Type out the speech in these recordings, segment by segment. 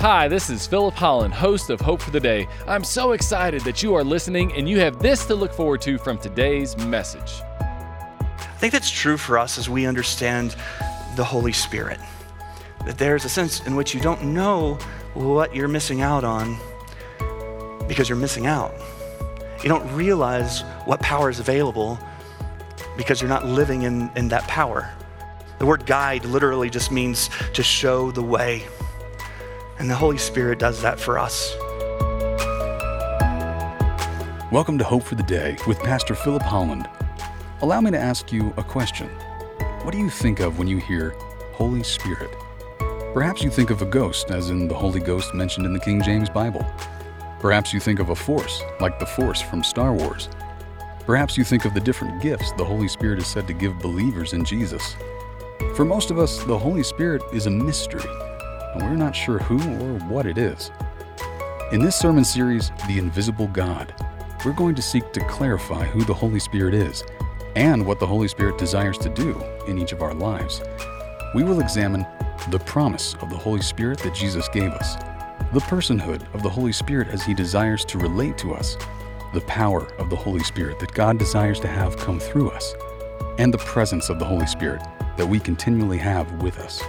Hi, this is Philip Holland, host of Hope for the Day. I'm so excited that you are listening and you have this to look forward to from today's message. I think that's true for us as we understand the Holy Spirit. That there's a sense in which you don't know what you're missing out on because you're missing out. You don't realize what power is available because you're not living in, in that power. The word guide literally just means to show the way. And the Holy Spirit does that for us. Welcome to Hope for the Day with Pastor Philip Holland. Allow me to ask you a question. What do you think of when you hear Holy Spirit? Perhaps you think of a ghost, as in the Holy Ghost mentioned in the King James Bible. Perhaps you think of a force, like the Force from Star Wars. Perhaps you think of the different gifts the Holy Spirit is said to give believers in Jesus. For most of us, the Holy Spirit is a mystery, and we're not sure who or what it is. In this sermon series, The Invisible God, we're going to seek to clarify who the Holy Spirit is and what the Holy Spirit desires to do in each of our lives. We will examine the promise of the Holy Spirit that Jesus gave us, the personhood of the Holy Spirit as He desires to relate to us, the power of the Holy Spirit that God desires to have come through us, and the presence of the Holy Spirit that we continually have with us.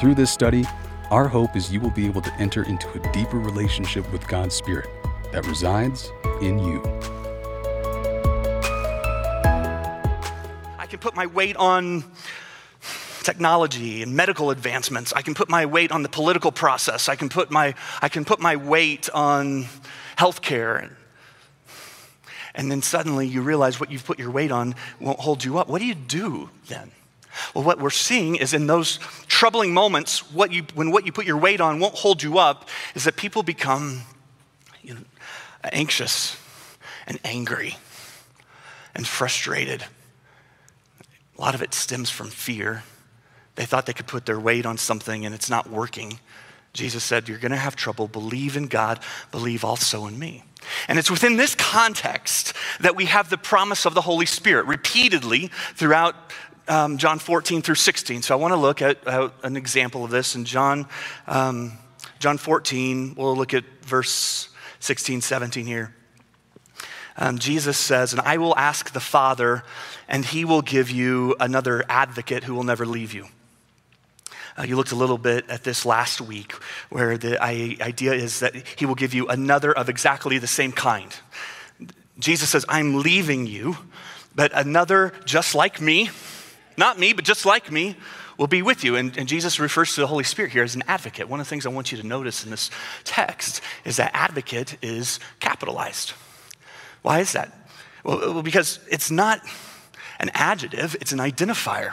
Through this study, our hope is you will be able to enter into a deeper relationship with God's Spirit that resides in you. I can put my weight on technology and medical advancements. I can put my weight on the political process. I can put my, I can put my weight on healthcare. And then suddenly you realize what you've put your weight on won't hold you up. What do you do then? Well, what we're seeing is in those troubling moments, what you, when what you put your weight on won't hold you up, is that people become you know, anxious and angry and frustrated. A lot of it stems from fear. They thought they could put their weight on something and it's not working. Jesus said, You're going to have trouble. Believe in God, believe also in me. And it's within this context that we have the promise of the Holy Spirit repeatedly throughout um, John 14 through 16. So I want to look at uh, an example of this in John, um, John 14. We'll look at verse 16, 17 here. Um, Jesus says, And I will ask the Father, and he will give you another advocate who will never leave you. Uh, you looked a little bit at this last week, where the idea is that he will give you another of exactly the same kind. Jesus says, I'm leaving you, but another just like me, not me, but just like me, will be with you. And, and, Jesus refers to the Holy Spirit here as an advocate. One of the things I want you to notice in this text is that advocate is capitalized. Why is that? Uh, well, because it's not an adjective, it's an identifier.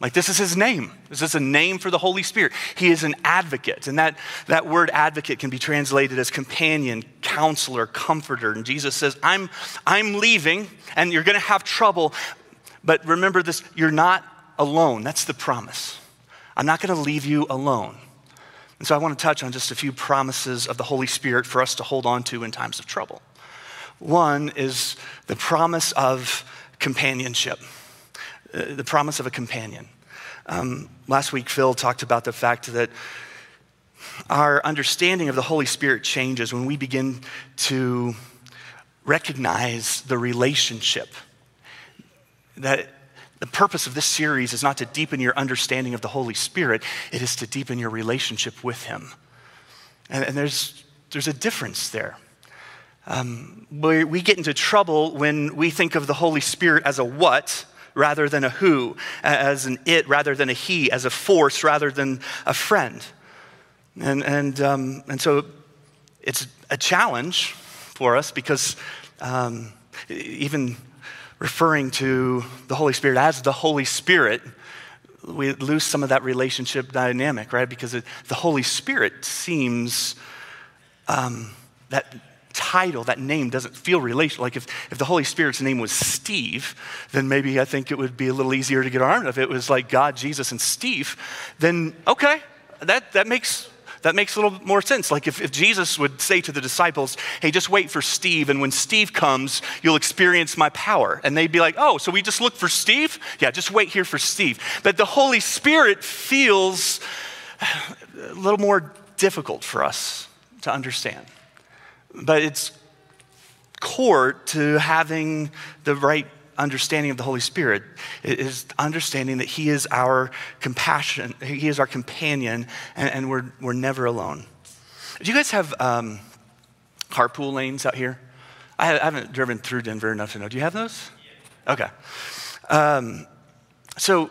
Like, this is his name. This is a name for the Holy Spirit. He is an advocate. And that, that word advocate can be translated as companion, counselor, comforter. And Jesus says, I'm, I'm leaving, and you're going to have trouble, but remember this you're not alone. That's the promise. I'm not going to leave you alone. And so I want to touch on just a few promises of the Holy Spirit for us to hold on to in times of trouble. One is the promise of companionship, uh, the promise of a companion. Um, last week, Phil talked about the fact that our understanding of the Holy Spirit changes when we begin to recognize the relationship that the purpose of this series is not to deepen your understanding of the Holy Spirit, it is to deepen your relationship with Him. And, and there's, there's a difference there. Um, we, we get into trouble when we think of the Holy Spirit as a what rather than a who, as an it rather than a he, as a force rather than a friend. And, and, um, and so it's a challenge for us because um, even referring to the Holy Spirit as the Holy Spirit, we lose some of that relationship dynamic, right? Because it, the Holy Spirit seems um, that title, that name doesn't feel relational. Like if, if the Holy Spirit's name was Steve, then maybe I think it would be a little easier to get around. If it was like God, Jesus, and Steve, then okay, that, that makes that makes a little more sense. Like if, if Jesus would say to the disciples, hey, just wait for Steve, and when Steve comes, you'll experience my power. And they'd be like, oh, so we just look for Steve? Yeah, just wait here for Steve. But the Holy Spirit feels a little more difficult for us to understand. But it's core to having the right understanding of the Holy Spirit is understanding that He is our compassion, He is our companion, and, and we're, we're never alone. Do you guys have um, carpool lanes out here? I haven't driven through Denver enough to know. Do you have those? Okay. Um, so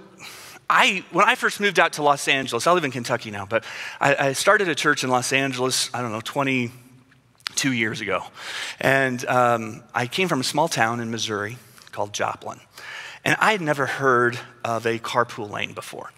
I, when I first moved out to Los Angeles, I live in Kentucky now, but I, I started a church in Los Angeles, I don't know, 22 years ago. And um, I came from a small town in Missouri called Joplin. And I had never heard of a carpool lane before.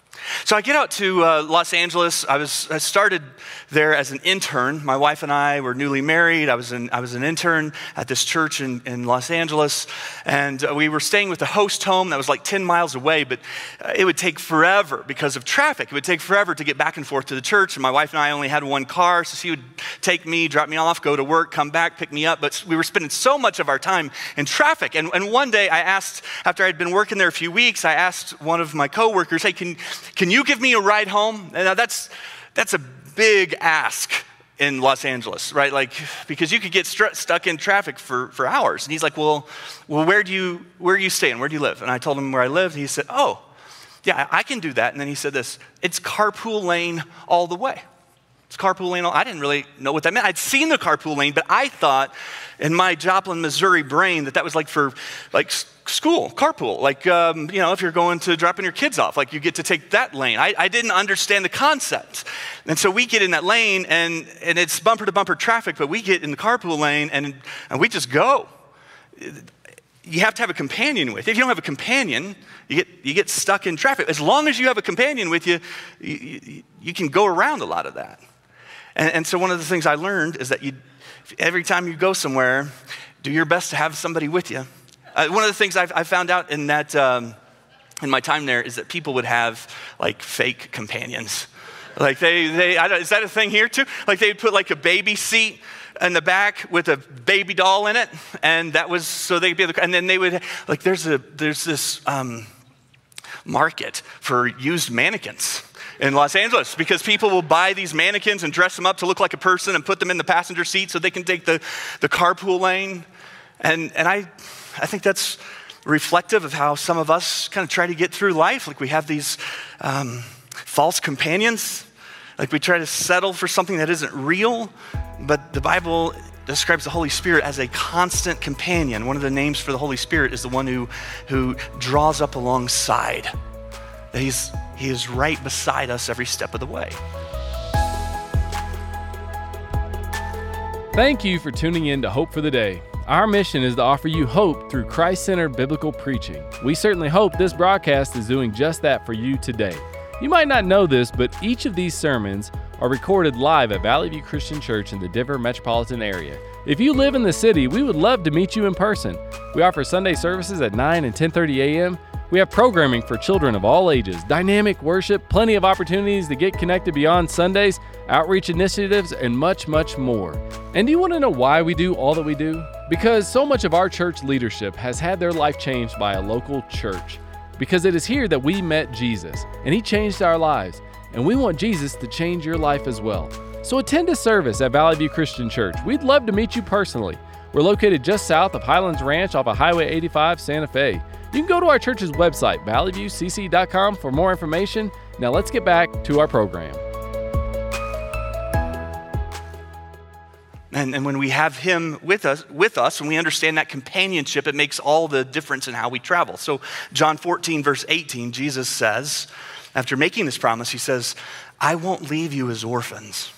So I get out to uh, Los Angeles. I, was, I started there as an intern. My wife and I were newly married. I was an, I was an intern at this church in, in Los Angeles. And uh, we were staying with a host home that was like 10 miles away, but uh, it would take forever because of traffic. It would take forever to get back and forth to the church. And my wife and I only had one car, so she would take me, drop me off, go to work, come back, pick me up. But we were spending so much of our time in traffic. And, and one day I asked, after I'd been working there a few weeks, I asked one of my coworkers, hey, can, can you give me a ride home? Now that's, that's a big ask in Los Angeles, right? Like, because you could get st- stuck in traffic for, for hours. And he's like, well, well, where do you, where are you staying? Where do you live? And I told him where I lived. He said, oh, yeah, I can do that. And then he said this, it's carpool lane all the way. It's carpool lane. I didn't really know what that meant. I'd seen the carpool lane, but I thought in my Joplin, Missouri brain that that was like for like school, carpool. Like, um, you know, if you're going to dropping your kids off, like you get to take that lane. I, I didn't understand the concept. And so we get in that lane and, and it's bumper to bumper traffic, but we get in the carpool lane and, and we just go. You have to have a companion with. If you don't have a companion, you get, you get stuck in traffic. As long as you have a companion with you, you, you, you can go around a lot of that. And, and so, one of the things I learned is that you, every time you go somewhere, do your best to have somebody with you. Uh, one of the things I've, I found out in that, um, in my time there, is that people would have like fake companions. Like they, they is that a thing here too? Like they'd put like a baby seat in the back with a baby doll in it, and that was so they'd be and then they would like there's a there's this um, market for used mannequins in Los Angeles because people will buy these mannequins and dress them up to look like a person and put them in the passenger seat so they can take the, the carpool lane. And, and I, I think that's reflective of how some of us kind of try to get through life. Like we have these um, false companions, like we try to settle for something that isn't real, but the Bible describes the Holy Spirit as a constant companion. One of the names for the Holy Spirit is the one who, who draws up alongside. He's, he is right beside us every step of the way. Thank you for tuning in to Hope for the Day. Our mission is to offer you hope through Christ centered biblical preaching. We certainly hope this broadcast is doing just that for you today. You might not know this, but each of these sermons are recorded live at Valley View Christian Church in the Denver metropolitan area. If you live in the city, we would love to meet you in person. We offer Sunday services at 9 and 10:30 a.m we have programming for children of all ages, dynamic worship, plenty of opportunities to get connected beyond Sundays, outreach initiatives, and much, much more. And do you want to know why we do all that we do? Because so much of our church leadership has had their life changed by a local church. Because it is here that we met Jesus, and He changed our lives, and we want Jesus to change your life as well. So attend a service at Valley View Christian Church. We'd love to meet you personally. We're located just south of Highlands Ranch off of Highway 85, Santa Fe. You can go to our church's website, valleyviewcc.com, for more information. Now let's get back to our program. And, and when we have him with us, with us, and we understand that companionship, it makes all the difference in how we travel. So, John 14, verse 18, Jesus says, after making this promise, he says, I won't leave you as orphans.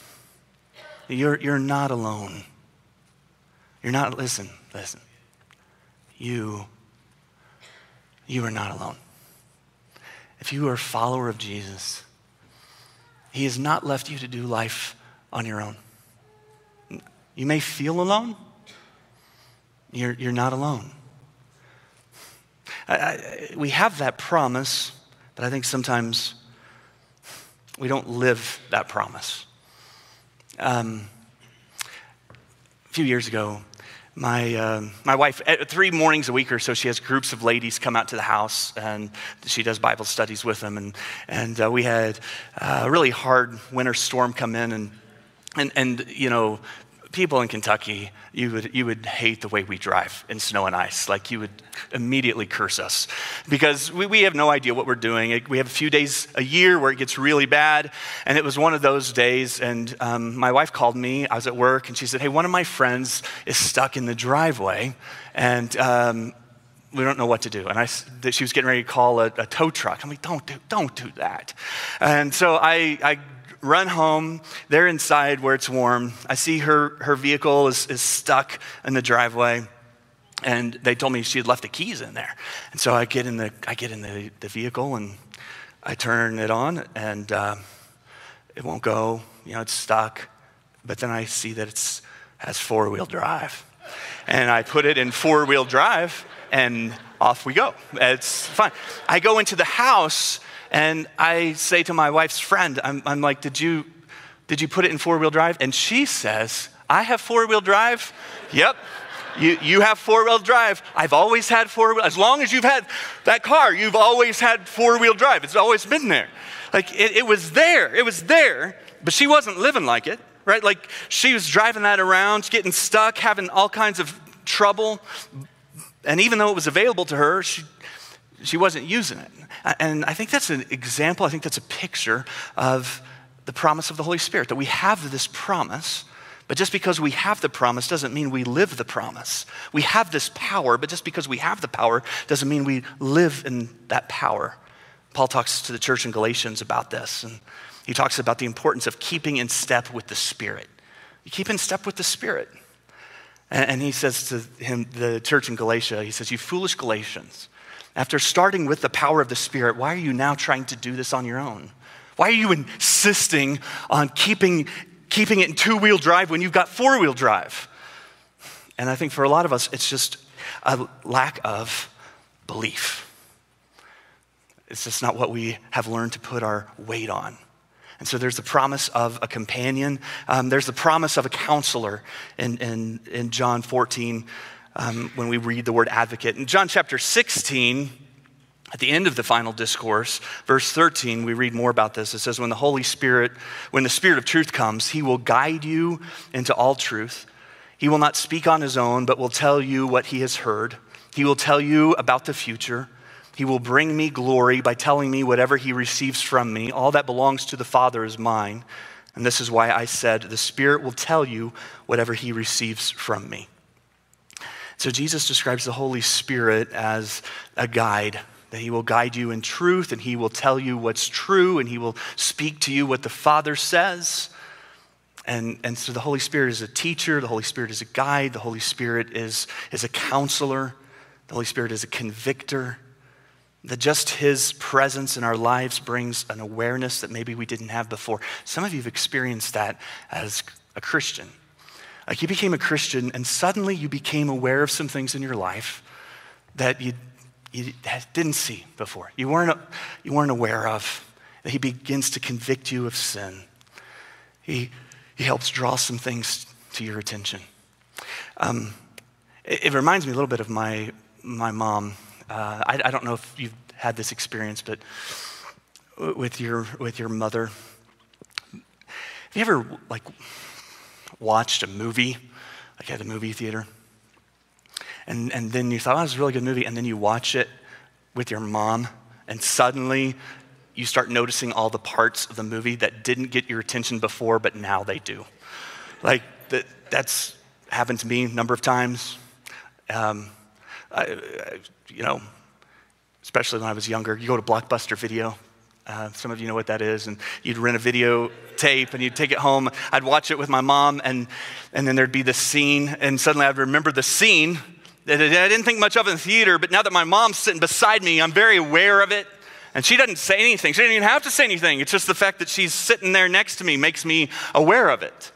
You're, you're not alone. You're not, listen, listen. You you are not alone. If you are a follower of Jesus, He has not left you to do life on your own. You may feel alone, you're, you're not alone. I, I, we have that promise, but I think sometimes we don't live that promise. Um, a few years ago, my, uh, my wife, eh, three mornings a week or so, she has groups of ladies come out to the house and she does Bible studies with them. And, and uh, we had a really hard winter storm come in and And, and you know, people in Kentucky, you would, you would hate the way we drive in snow and ice. Like you would immediately curse us because we, we have no idea what we're doing. We have a few days a year where it gets really bad. And it was one of those days. And um, my wife called me. I was at work and she said, Hey, one of my friends is stuck in the driveway. And um, we don't know what to do. And I, she was getting ready to call a, a tow truck. I'm like, don't do, don't do that. And so I, I run home. They're inside where it's warm. I see her, her vehicle is, is stuck in the driveway. And they told me she had left the keys in there. And so I get in the, I get in the, the vehicle and I turn it on and uh, it won't go. You know, it's stuck. But then I see that it has four wheel drive. And I put it in four wheel drive and off we go. It's fine. I go into the house and I say to my wife's friend, I'm, I'm like, did you, did you put it in four wheel drive? And she says, I have four wheel drive. Yep. You, you have four wheel drive. I've always had four wheel. As long as you've had that car, you've always had four wheel drive. It's always been there. Like it, it was there. It was there, but she wasn't living like it, right? Like she was driving that around, getting stuck, having all kinds of trouble. And even though it was available to her, she, she wasn't using it. And I think that's an example, I think that's a picture of the promise of the Holy Spirit, that we have this promise. But just because we have the promise doesn't mean we live the promise. We have this power, but just because we have the power doesn't mean we live in that power. Paul talks to the church in Galatians about this, and he talks about the importance of keeping in step with the Spirit. You keep in step with the Spirit. And he says to him, the church in Galatia, he says, You foolish Galatians, after starting with the power of the Spirit, why are you now trying to do this on your own? Why are you insisting on keeping, keeping it in two wheel drive when you've got four wheel drive? And I think for a lot of us, it's just a lack of belief. It's just not what we have learned to put our weight on. And so there's the promise of a companion. Um, there's the promise of a counselor in, in, in John 14 um, when we read the word advocate. In John chapter 16, at the end of the final discourse, verse 13, we read more about this. It says, When the Holy Spirit, when the Spirit of truth comes, he will guide you into all truth. He will not speak on his own, but will tell you what he has heard. He will tell you about the future. He will bring me glory by telling me whatever he receives from me. All that belongs to the Father is mine. And this is why I said, The Spirit will tell you whatever he receives from me. So Jesus describes the Holy Spirit as a guide, that he will guide you in truth and he will tell you what's true and he will speak to you what the Father says. And, and so the Holy Spirit is a teacher, the Holy Spirit is a guide, the Holy Spirit is, is a counselor, the Holy Spirit is a convictor. That just his presence in our lives brings an awareness that maybe we didn't have before. Some of you have experienced that as a Christian. Like you became a Christian and suddenly you became aware of some things in your life that you, you didn't see before. You weren't, you weren't aware of. He begins to convict you of sin. He, he helps draw some things to your attention. Um, it, it, reminds me a little bit of my, my mom. Uh, I, I don't know if you've had this experience, but with your, with your mother. Have you ever like watched a movie, like at the movie theater, and, and then you thought, oh, was a really good movie, and then you watch it with your mom, and suddenly you start noticing all the parts of the movie that didn't get your attention before, but now they do. Like, that, that's happened to me a number of times. Um, I, I, you know, especially when I was younger, you go to Blockbuster Video, uh, some of you know what that is. And you'd rent a video tape and you'd take it home. I'd watch it with my mom, and, and then there'd be this scene, and suddenly I'd remember the scene. That I didn't think much of in the theater, but now that my mom's sitting beside me, I'm very aware of it. And she doesn't say anything. She doesn't even have to say anything. It's just the fact that she's sitting there next to me makes me aware of it.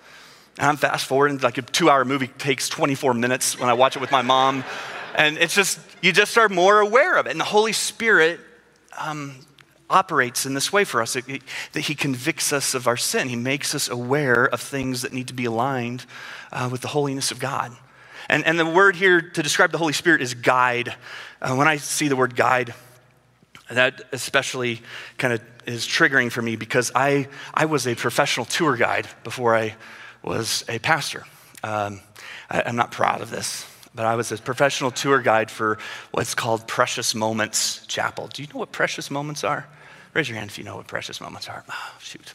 And I'm fast forwarding, like a two hour movie takes 24 minutes when I watch it with my mom. And it's just, you just are more aware of it. And the Holy Spirit um, operates in this way for us that he convicts us of our sin. He makes us aware of things that need to be aligned uh, with the holiness of God. And, and the word here to describe the Holy Spirit is guide. Uh, when I see the word guide, that especially kind of is triggering for me because I, I was a professional tour guide before I was a pastor. Um, I, I'm not proud of this, but I was a professional tour guide for what's called Precious Moments Chapel. Do you know what precious moments are? Raise your hand if you know what precious moments are. Oh, shoot.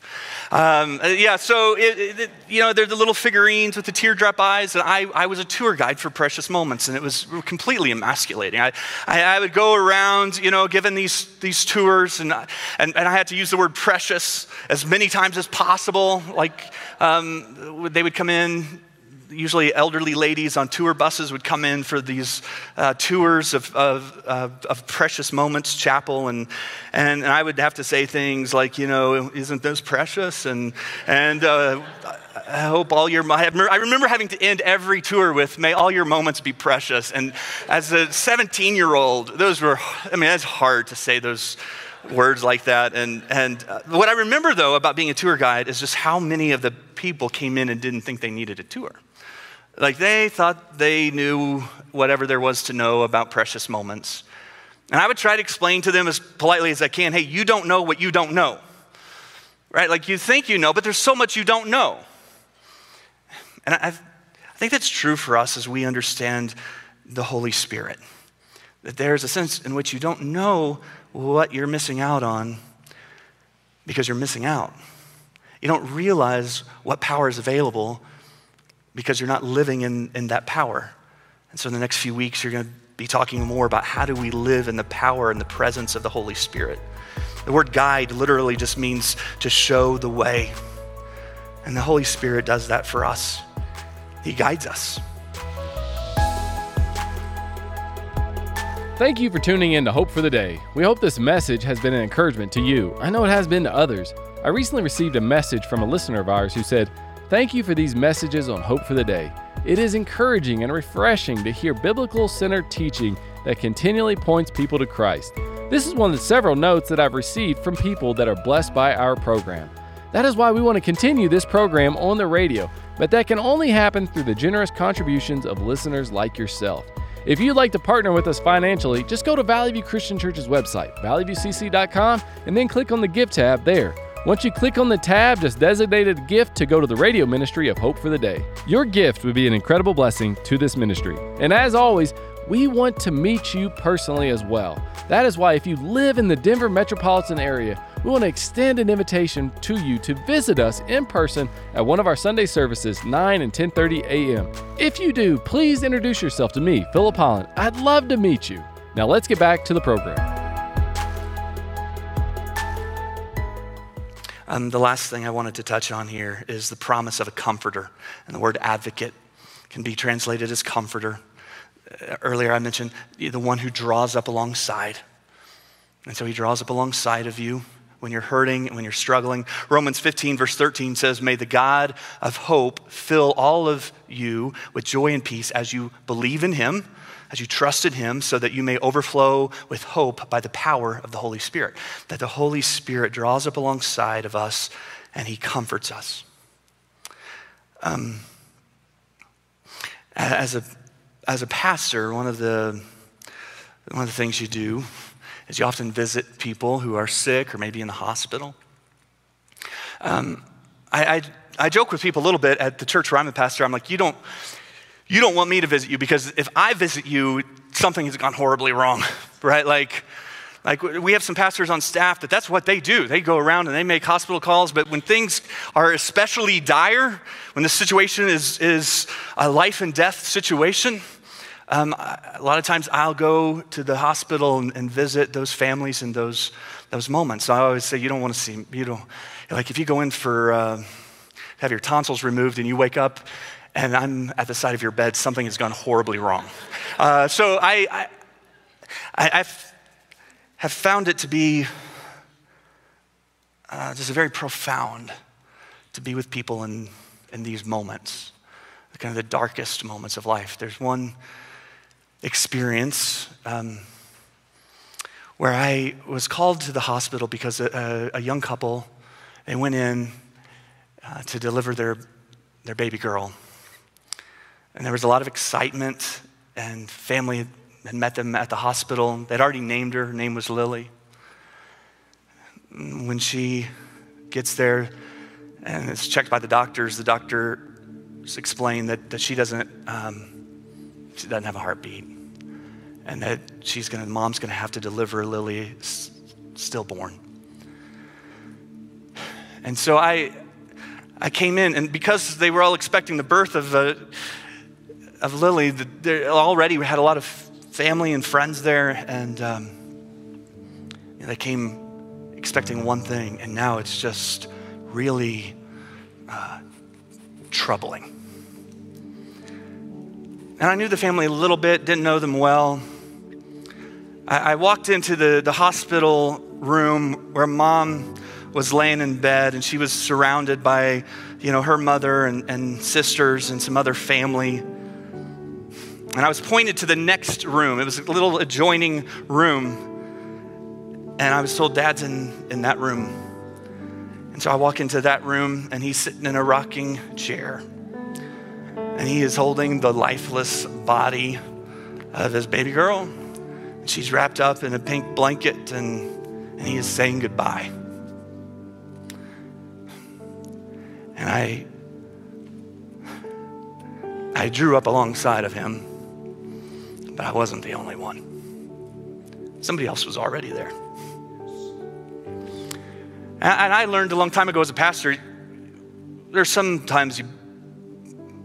Um, uh, yeah, so, it, it, you know, they're the little figurines with the teardrop eyes. And I, I was a tour guide for precious moments, and it was completely emasculating. I, I, I would go around, you know, giving these, these tours, and, and, and I had to use the word precious as many times as possible. Like, um, they would come in usually elderly ladies on tour buses would come in for these uh, tours of, of, of, of, precious moments chapel and, and, I would have to say things like you know isn't this precious and, and uh, i hope all your i remember having to end every tour with may all your moments be precious and as a 17 year old those were i mean it's hard to say those words like that. And, and uh, what I remember, though, about being a tour guide is just how many of the people came in and didn't think they needed a tour. Like they thought they knew whatever there was to know about precious moments. And I would try to explain to them as politely as I can hey, you don't know what you don't know. Right? Like you think you know, but there's so much you don't know. And I, I think that's true for us as we understand the Holy Spirit. That there's a sense in which you don't know what you're missing out on because you're missing out. You don't realize what power is available because you're not living in, in that power. And so, in the next few weeks, you're going to be talking more about how do we live in the power and the presence of the Holy Spirit. The word guide literally just means to show the way. And the Holy Spirit does that for us, He guides us. Thank you for tuning in to Hope for the Day. We hope this message has been an encouragement to you. I know it has been to others. I recently received a message from a listener of ours who said, Thank you for these messages on Hope for the Day. It is encouraging and refreshing to hear biblical centered teaching that continually points people to Christ. This is one of the several notes that I've received from people that are blessed by our program. That is why we want to continue this program on the radio, but that can only happen through the generous contributions of listeners like yourself. If you'd like to partner with us financially, just go to Valley View Christian Church's website, valleyviewcc.com, and then click on the Give tab there. Once you click on the tab, just designate a gift to go to the radio ministry of Hope for the Day. Your gift would be an incredible blessing to this ministry. And as always, we want to meet you personally as well. That is why if you live in the Denver metropolitan area, we want to extend an invitation to you to visit us in person at one of our Sunday services, 9 and 10:30 a.m. If you do, please introduce yourself to me, Philip Holland. I'd love to meet you. Now let's get back to the program. Um, the last thing I wanted to touch on here is the promise of a comforter. And the word advocate can be translated as comforter. Uh, earlier I mentioned the one who draws up alongside. And so he draws up alongside of you when you're hurting and when you're struggling. Romans 15, verse 13 says, May the God of hope fill all of you with joy and peace as you believe in him as you trust in Him, so that you may overflow with hope by the power of the Holy Spirit. That the Holy Spirit draws up alongside of us and He comforts us. Um, as, a, as a pastor, one of, the, one of the things you do is you often visit people who are sick or maybe in the hospital. Um, I, I, I joke with people a little bit at the church where I'm a pastor. I'm like, you don't, you don't want me to visit you because if I visit you, something has gone horribly wrong, right? Like, like we have some pastors on staff that that's what they do. They go around and they make hospital calls, but when things are especially dire, when the situation is, is a life and death situation, um, a lot of times I'll go to the hospital and, and, visit those families in those, those moments. I always say, you don't want to see, you don't, like if you go in for, uh, have your tonsils removed and you wake up and I'm at the side of your bed, something has gone horribly wrong. Uh, so I, I, I have found it to be uh, just very profound to be with people in, in these moments, kind of the darkest moments of life. There's one experience um, where I was called to the hospital because a, a young couple, they went in uh, to deliver their, their baby girl. And there was a lot of excitement, and family had met them at the hospital. They'd already named her. Her name was Lily. When she gets there and is checked by the doctors, the doctor explained that, that she doesn't um, she doesn't have a heartbeat, and that she's gonna mom's gonna have to deliver Lily s- stillborn. And so I I came in, and because they were all expecting the birth of uh, of Lily, they already we had a lot of family and friends there, and um, you know, they came expecting one thing, and now it's just really uh, troubling. And I knew the family a little bit, didn't know them well. I, I walked into the, the hospital room where mom was laying in bed and she was surrounded by you know her mother and, and sisters and some other family and i was pointed to the next room. It was a little adjoining room. And i was told dad's in, in that room. And so i walk into that room and he's sitting in a rocking chair. And he is holding the lifeless body of his baby girl. And she's wrapped up in a pink blanket and, and he is saying goodbye. And I, I drew up alongside of him, but I wasn't the only one. Somebody else was already there. And I learned a long time ago as a pastor, there's sometimes you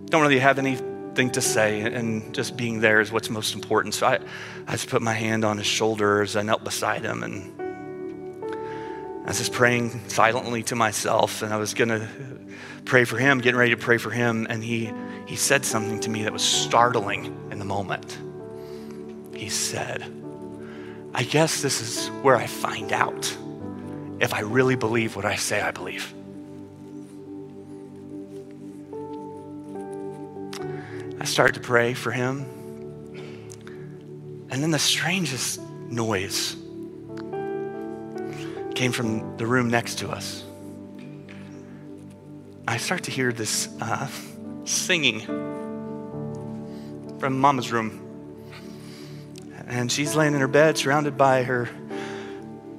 don't really have anything to say, and just being there is what's most important. So I, I just put my hand on his shoulder as I knelt beside him, and I was just praying silently to myself, and I was going to pray for him, getting ready to pray for him, and he, he said something to me that was startling in the moment. He said, I guess this is where I find out if I really believe what I say I believe. I started to pray for him, and then the strangest noise came from the room next to us. I start to hear this uh, singing from Mama's room. And she's laying in her bed, surrounded by her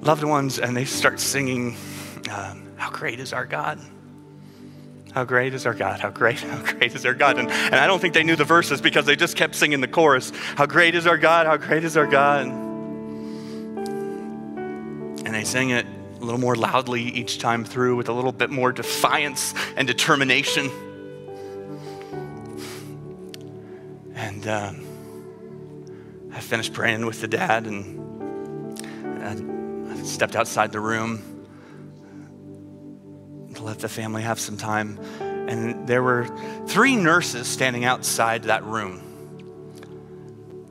loved ones, and they start singing, um, How great is our God! How great is our God? How great, how great is our God? And, and I don't think they knew the verses because they just kept singing the chorus How great is our God? How great is our God? And they sing it a little more loudly each time through with a little bit more defiance and determination. And um, I finished praying with the dad and I stepped outside the room to let the family have some time. And there were three nurses standing outside that room.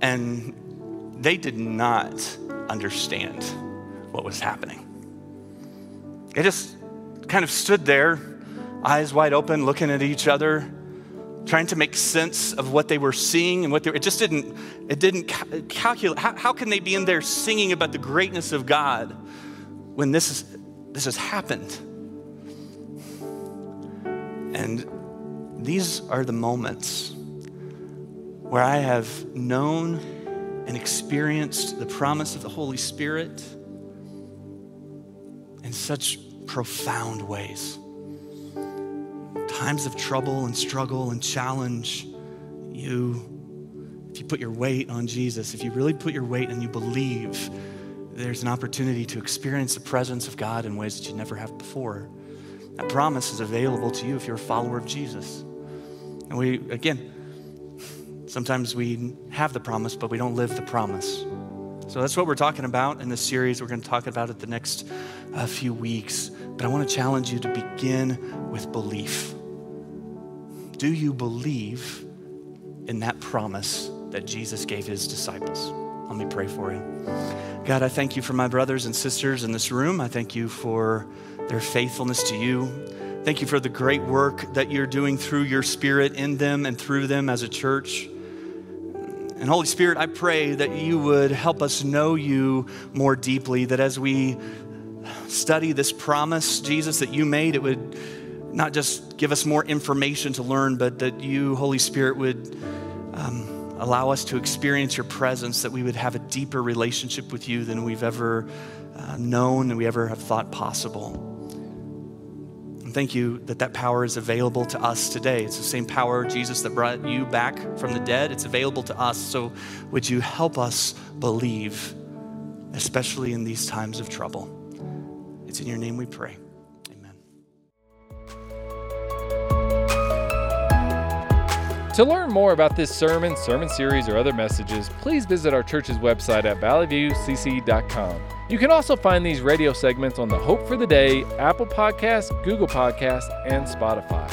And they did not understand what was happening. They just kind of stood there, eyes wide open, looking at each other, trying to make sense of what they were seeing and what they were, it just didn't, it didn't calculate. How, how can they be in there singing about the greatness of God when this, is, this has happened? And these are the moments where I have known and experienced the promise of the Holy Spirit in such profound ways. Times of trouble and struggle and challenge, you, if you put your weight on Jesus, if you really put your weight and you believe, there's an opportunity to experience the presence of God in ways that you never have before. That promise is available to you if you're a follower of Jesus. And we, again, sometimes we have the promise, but we don't live the promise. So that's what we're talking about in this series. We're going to talk about it the next uh, few weeks. But I want to challenge you to begin with belief. Do you believe in that promise that Jesus gave his disciples? Let me pray for you. God, I thank you for my brothers and sisters in this room. I thank you for their faithfulness to you. Thank you for the great work that you're doing through your spirit in them and through them as a church. And Holy Spirit, I pray that you would help us know you more deeply, that as we study this promise, Jesus, that you made, it would not just give us more information to learn, but that you, Holy Spirit, would um, allow us to experience your presence, that we would have a deeper relationship with you than we've ever uh, known and we ever have thought possible. And thank you that that power is available to us today. It's the same power, Jesus, that brought you back from the dead. It's available to us. So would you help us believe, especially in these times of trouble? It's in your name we pray. To learn more about this sermon, sermon series, or other messages, please visit our church's website at valleyviewcc.com. You can also find these radio segments on the Hope for the Day, Apple Podcasts, Google Podcasts, and Spotify.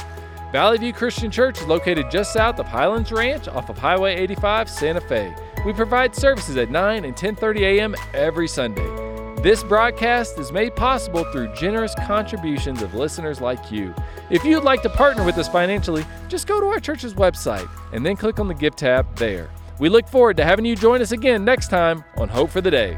Valley View Christian Church is located just south of Highlands Ranch off of Highway 85, Santa Fe. We provide services at 9 and 10:30 a.m. every Sunday. This broadcast is made possible through generous contributions of listeners like you. If you'd like to partner with us financially, just go to our church's website and then click on the Give tab there. We look forward to having you join us again next time on Hope for the Day.